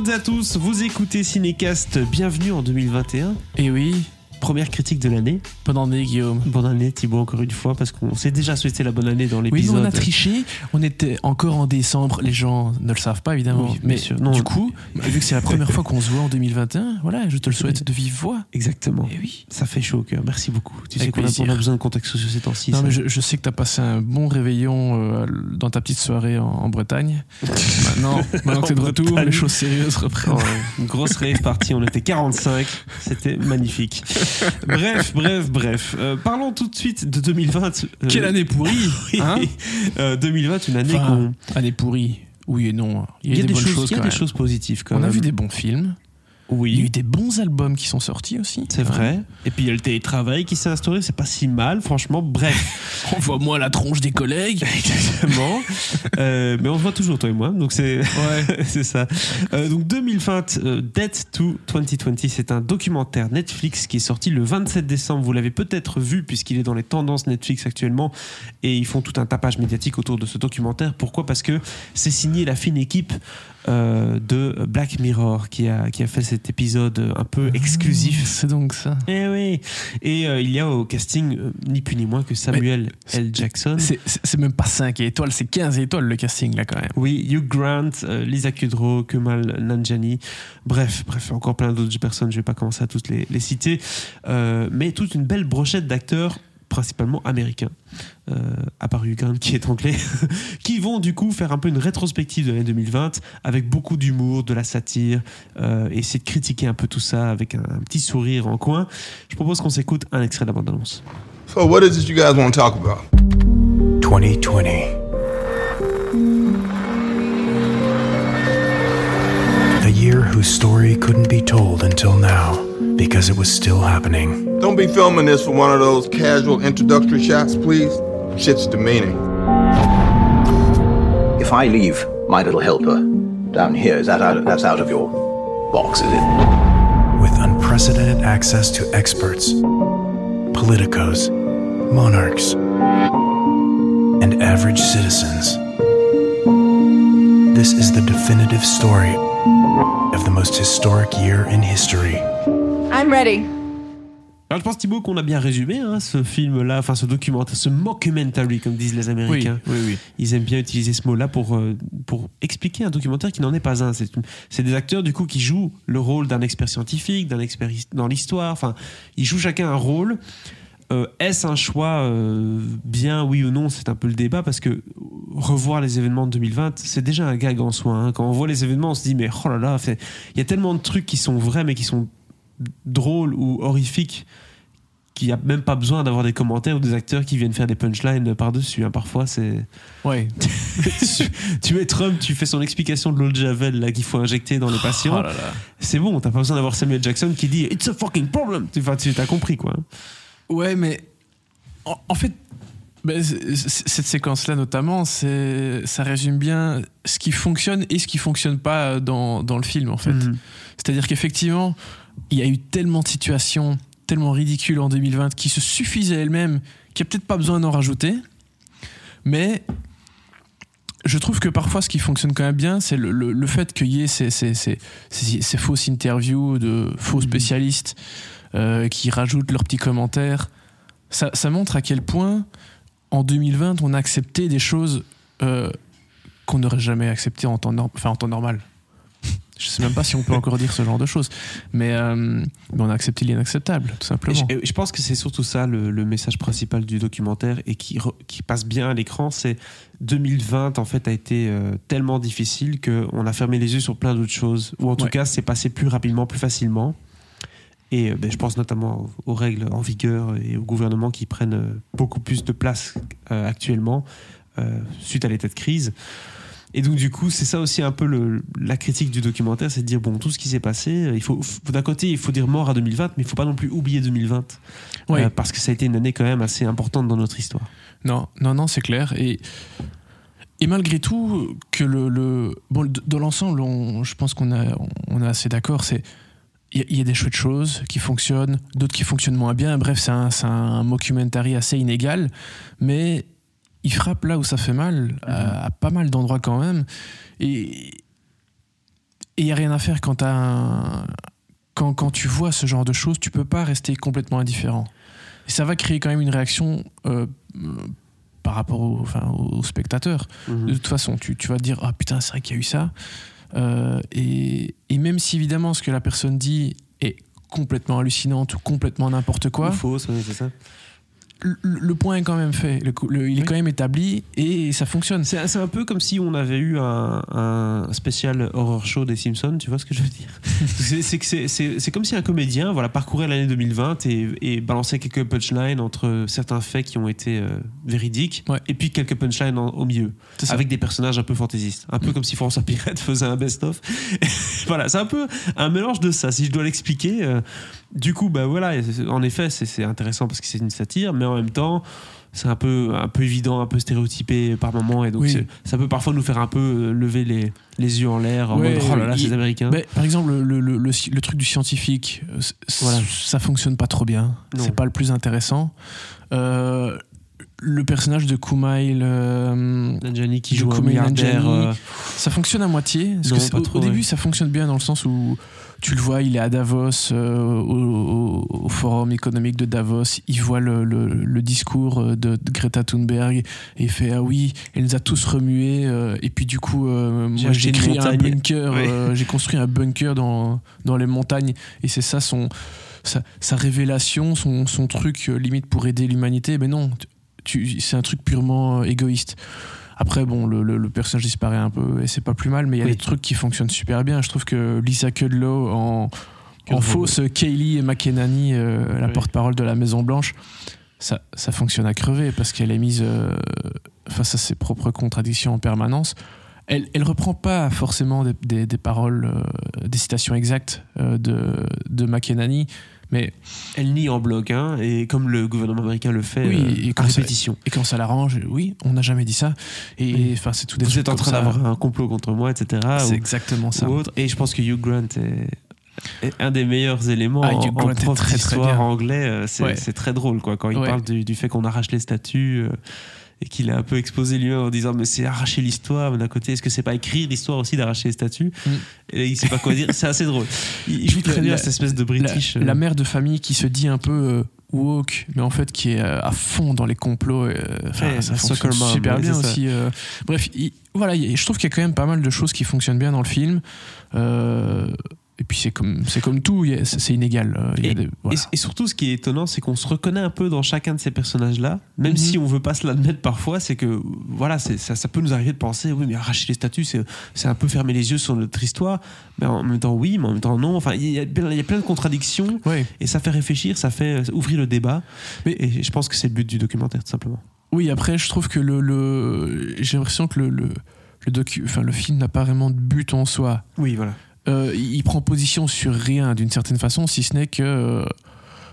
toutes à tous, vous écoutez Cinécast, bienvenue en 2021. Et oui, Première critique de l'année. bonne année Guillaume. Bonne année Thibaut encore une fois parce qu'on s'est déjà souhaité la bonne année dans Oui, l'épisode. on a triché, on était encore en décembre, les gens ne le savent pas évidemment. Oui, mais sûr. Non. du coup, vu que c'est la première fois qu'on se voit en 2021, voilà, je te le souhaite de vive voix. Exactement. Et oui. Ça fait chaud au cœur, merci beaucoup. Tu sais qu'on a, plaisir. on a besoin de contexte social ces temps-ci. Non, ça. mais je, je sais que tu as passé un bon réveillon euh, dans ta petite soirée en, en Bretagne. maintenant, maintenant que tu es de retour, les choses sérieuses reprennent. Oh, une grosse rave partie, on était 45, c'était magnifique. Bref, bref, bref. Euh, parlons tout de suite de 2020. Euh, Quelle année pourrie oui. hein Euh, 2020, une année Enfin, qu'on. Année pourrie. Oui et non. Il y a, Il y a des, des, bonnes choses, choses, il y a quand des même. choses positives quand On même. a vu des bons films. Il y a Oui, eu des bons albums qui sont sortis aussi. c'est vrai. Et puis il y a le télétravail qui s'est instauré, c'est pas si mal, franchement. Bref, On voit moins la tronche des collègues. exactement. Euh, mais on se voit toujours, toi et moi, donc c'est. Ouais. c'est ça. Euh, donc 2020, euh, to 2020, c'est un documentaire Netflix qui est sorti le 27 décembre. Vous l'avez peut-être vu puisqu'il est dans les tendances Netflix actuellement et ils font tout un tapage médiatique autour de ce documentaire. Pourquoi? Parce que c'est signé la fine équipe euh, de Black Mirror qui a, qui a fait cet épisode un peu exclusif. C'est donc ça. Eh oui. Et euh, il y a au casting euh, ni plus ni moins que Samuel L. Jackson. C'est- même pas 5 étoiles, c'est 15 étoiles le casting là quand même. Oui, Hugh Grant, euh, Lisa Kudrow, Kumal Nanjiani, bref, bref, encore plein d'autres personnes, je vais pas commencer à toutes les, les citer, Euh, mais toute une belle brochette d'acteurs principalement américains, euh, à part qui est anglais, qui vont du coup faire un peu une rétrospective de l'année 2020 avec beaucoup d'humour, de la satire, euh, et essayer de critiquer un peu tout ça avec un, un petit sourire en coin. Je propose qu'on s'écoute un extrait de la bande-annonce. So, what is it you guys want to talk about? 2020. A year whose story couldn't be told until now because it was still happening. Don't be filming this for one of those casual introductory shots, please. Shit's demeaning. If I leave my little helper down here, is that out, that's out of your box, is it? With unprecedented access to experts, politicos, monarchs, and average citizens. This is the definitive story of the most historic year in history. I'm ready. Alors je pense Thibaut qu'on a bien résumé hein, ce film-là, enfin ce documentaire, ce mockumentary comme disent les Américains. oui, oui. Ils aiment bien utiliser ce mot-là pour, euh, pour expliquer un documentaire qui n'en est pas un. C'est une- c'est des acteurs du coup qui jouent le rôle d'un expert scientifique, d'un expert his- dans l'histoire. Enfin, ils jouent chacun un rôle. Euh, Est-ce un choix euh, bien, oui ou non C'est un peu le débat parce que revoir les événements de 2020, c'est déjà un gag en soi. hein. Quand on voit les événements, on se dit mais oh là là, il y a tellement de trucs qui sont vrais mais qui sont drôles ou horrifiques qu'il n'y a même pas besoin d'avoir des commentaires ou des acteurs qui viennent faire des punchlines par-dessus. hein. Parfois, c'est Ouais. tu, tu mets Trump, tu fais son explication de l'eau de Javel là qu'il faut injecter dans les patients. Oh là là. C'est bon, t'as pas besoin d'avoir Samuel Jackson qui dit It's a fucking problem. Tu- Enfin, tu as compris quoi. Ouais, mais en, en fait, ben, cette séquence-là notamment, c'est, ça résume bien ce qui fonctionne et ce qui fonctionne pas dans, dans le film en fait. Mhm. C'est-à-dire qu'effectivement, il y a eu tellement de situations tellement ridicules en 2020 qui se suffisaient elles-mêmes, qu'il n'y a peut-être pas besoin d'en rajouter. Mais je trouve que parfois, ce qui fonctionne quand même bien, c'est le, le- le fait qu'il y ait ces, ces- ces- ces- ces fausses interviews de faux spécialistes euh, qui rajoutent leurs petits commentaires. Ça, ça montre à quel point, en 2020, on a accepté des choses euh, qu'on n'aurait jamais acceptées en temps, nor- enfin, en temps normal. Je sais même pas si on peut encore dire ce genre de choses, mais, euh, on a accepté l'inacceptable, tout Et simplement. je, et je pense que c'est surtout ça le, le message principal du documentaire et qui, re- qui passe bien à l'écran. C'est 2020 en fait a été euh, tellement difficile qu'on a fermé les yeux sur plein d'autres choses. Ou en tout Ouais. cas, c'est passé plus rapidement, plus facilement. Et euh, ben, je pense notamment aux, règles en vigueur et au gouvernement qui prennent beaucoup plus de place euh, actuellement euh, suite à l'état de crise. Et donc du coup, c'est ça aussi un peu le- la critique du documentaire, c'est de dire bon, tout ce qui s'est passé, euh, il faut d'un côté, il faut dire mort à 2020, mais il faut pas non plus oublier 2020 Ouais. euh, parce que ça a été une année quand même assez importante dans notre histoire. Non, non, non, c'est clair. Et, et malgré tout, que le, le bon, dans l'ensemble, je pense qu'on a, on assez d'accord. C'est il y, a- des chouettes choses qui fonctionnent, d'autres qui fonctionnent moins bien. Bref, c'est un, un mockumentary assez inégal, mais il frappe là où ça fait mal, à, à pas mal d'endroits quand même. Et, il y a rien à faire quand t'as un- quand, quand tu vois ce genre de choses, tu peux pas rester complètement indifférent. Et ça va créer quand même une réaction euh, euh, par rapport au, enfin, au spectateur. Mhm. De toute façon, tu, tu vas te dire ah putain c'est vrai qu'il y a eu ça. Euh, et, et même si évidemment ce que la personne dit est complètement hallucinante ou complètement n'importe quoi, Ou ouais, c'est ça. Le, le point est quand même fait. Le coup- le- il est Oui. quand même établi et ça fonctionne. C'est c'est un peu comme si on avait eu un, un spécial horror show des Simpsons, tu vois ce que je veux dire? C'est comme si un comédien voilà, parcourait l'année 2020 et, et balançait quelques punchlines entre certains faits qui ont été euh, véridiques Ouais. et puis quelques punchlines en- au milieu, avec des personnages un peu fantaisistes. Un peu comme si François Pirette faisait un best-of. voilà, c'est un peu un mélange de ça, si je dois l'expliquer. euh, du coup, bah voilà, c'est- en effet, c'est c'est intéressant parce que c'est une satire, mais en même temps, c'est un peu, un peu évident, un peu stéréotypé par moment, et donc Oui. c'est- ça peut parfois nous faire un peu euh, lever les, les yeux en l'air en mode oh là là, il- ces Américains. Mais, par exemple, le, le- le- truc du scientifique, euh, Voilà. ça fonctionne pas trop bien. C'est pas le plus intéressant. Euh, le personnage de Kumail, euh, qui joue Kumail. Nanjiani, euh, ça fonctionne à moitié. Parce Non, que au, trop, au début, ouais. ça fonctionne bien dans le sens où tu le vois, il est à Davos, euh, au, forum économique de Davos, il voit le, le- le discours euh, de, de Greta Thunberg et il fait Ah oui, elle nous a tous remués. et puis du coup, moi j'ai créé un bunker, Ouais. j'ai construit un bunker dans, dans les montagnes. Et c'est ça son. Sa, sa révélation, son, son truc euh, limite pour aider l'humanité, mais non, c'est un truc purement euh, égoïste. Après, bon, le, le- le personnage disparaît un peu et c'est pas plus mal, mais il y a Oui. des trucs qui fonctionnent super bien. Je trouve que Lisa Kudlow en, fausse Kaylee et McEnany, euh, la porte-parole de la Maison Blanche, ça, ça fonctionne à crever parce qu'elle est mise euh, face à ses propres contradictions en permanence. Elle, elle reprend pas forcément des, des- des paroles, euh, des citations exactes de, de McEnany, mais Elle nie en bloc, hein, et comme le gouvernement américain le fait Oui, euh, et à quand ça- répétition. et quand ça l'arrange, oui, on n'a jamais dit ça. Et enfin, c'est tout des Vous êtes en train ça. d'avoir un complot contre moi, etc. C'est exactement ça. ou autre. Et je pense que Hugh Grant est, un des meilleurs éléments Ah, en, en prof d'histoire anglais. C'est Ouais. très drôle quoi, quand il Ouais. parle du, du fait qu'on arrache les statues euh, et qu'il a un peu exposé lui-même en disant mais c'est arracher l'histoire, mais d'un côté est-ce que c'est pas écrire l'histoire aussi d'arracher les statues Mm. Et il sait pas quoi dire. C'est assez drôle. Il, il joue très bien cette espèce de La, British. euh, la mère de famille qui se dit un peu euh, woke, mais en fait qui est euh, à fond dans les complots. Ouais, ça fonctionne mom, super bien aussi. bref, il- voilà, il- je trouve qu'il y a quand même pas mal de choses qui fonctionnent bien dans le film. Euh, et puis c'est comme, c'est comme tout, c'est inégal. euh, Et- des- voilà. Et, et surtout, ce qui est étonnant, c'est qu'on se reconnaît un peu dans chacun de ces personnages-là, même Mhm. si on veut pas se l'admettre parfois. C'est que voilà, ça, ça peut nous arriver de penser, oui, mais arracher les statues, c'est un peu fermer les yeux sur notre histoire. Mais en même temps, oui, mais en même temps, non. Enfin, il y, a plein- il y a plein de contradictions Ouais. et ça fait réfléchir, ça fait euh, ouvrir le débat. Mais- et je pense que c'est le but du documentaire, tout simplement. Oui, après, je trouve que le, le- j'ai l'impression que le, le, le docu, enfin, le film n'a pas vraiment de but en soi. Oui, voilà. Euh, il prend position sur rien d'une certaine façon, si ce n'est que. euh,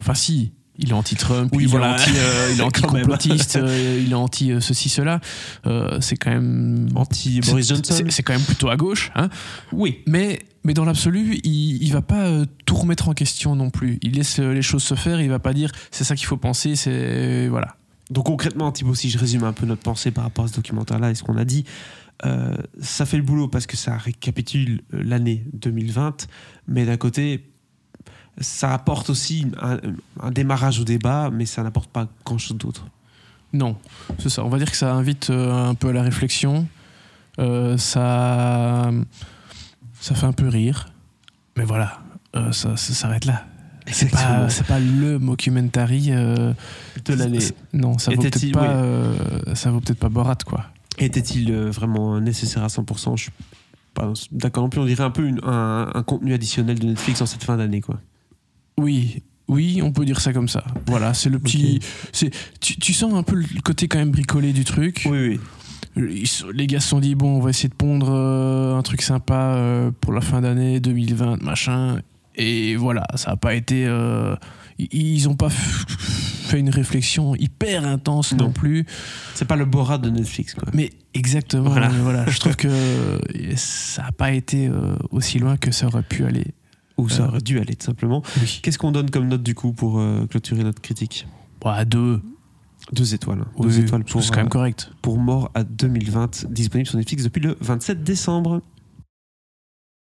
Enfin, si. Il est anti-Trump, Oui, il, voilà. est euh, il anti-complotiste, euh, il est anti euh, ceci, cela. Euh, c'est quand même. Anti Boris c'est- Johnson. c'est- quand même plutôt à gauche. Hein Oui. mais, mais dans l'absolu, il, il va pas tout remettre en question non plus. Il laisse les choses se faire, il va pas dire c'est ça qu'il faut penser, c'est. Voilà. Donc concrètement, Thibaut, si je résume un peu notre pensée par rapport à ce documentaire-là et ce qu'on a dit, euh, ça fait le boulot parce que ça récapitule euh, l'année 2020, mais d'un côté, ça apporte aussi un, un démarrage au débat, mais ça n'apporte pas grand-chose d'autre. Non, c'est ça. On va dire que ça invite euh, un peu à la réflexion. Euh, ça, ça fait un peu rire. Mais voilà, euh, ça, ça s'arrête là. C'est pas, le mockumentary euh, de l'année. Non, ça vaut peut-être pas, oui. ça vaut peut-être pas Borat quoi. Était-il euh, vraiment nécessaire à 100% Je suis pas d'accord non plus. On dirait un peu une- un, un contenu additionnel de Netflix en cette fin d'année, quoi. Oui, oui, on peut dire ça comme ça. Voilà, c'est le petit. c'est Tu, tu sens un peu le côté quand même bricolé du truc. Oui, les gars se sont dit bon on va essayer de pondre euh, un truc sympa euh, pour la fin d'année 2020 machin et voilà ça n'a pas été euh, ils ont pas fait une réflexion hyper intense non, Non. plus C'est pas le Borat de Netflix, quoi. mais exactement Voilà. mais voilà je trouve que euh, ça n'a pas été euh, aussi loin que ça aurait pu aller Ou ça Euh, aurait dû aller, tout simplement. oui Qu'est-ce qu'on donne comme note, du coup, pour euh, clôturer notre critique? À deux Deux étoiles. hein. Oui, Deux étoiles pour, c'est quand même correct pour Mort à 2020, disponible sur Netflix depuis le 27 décembre.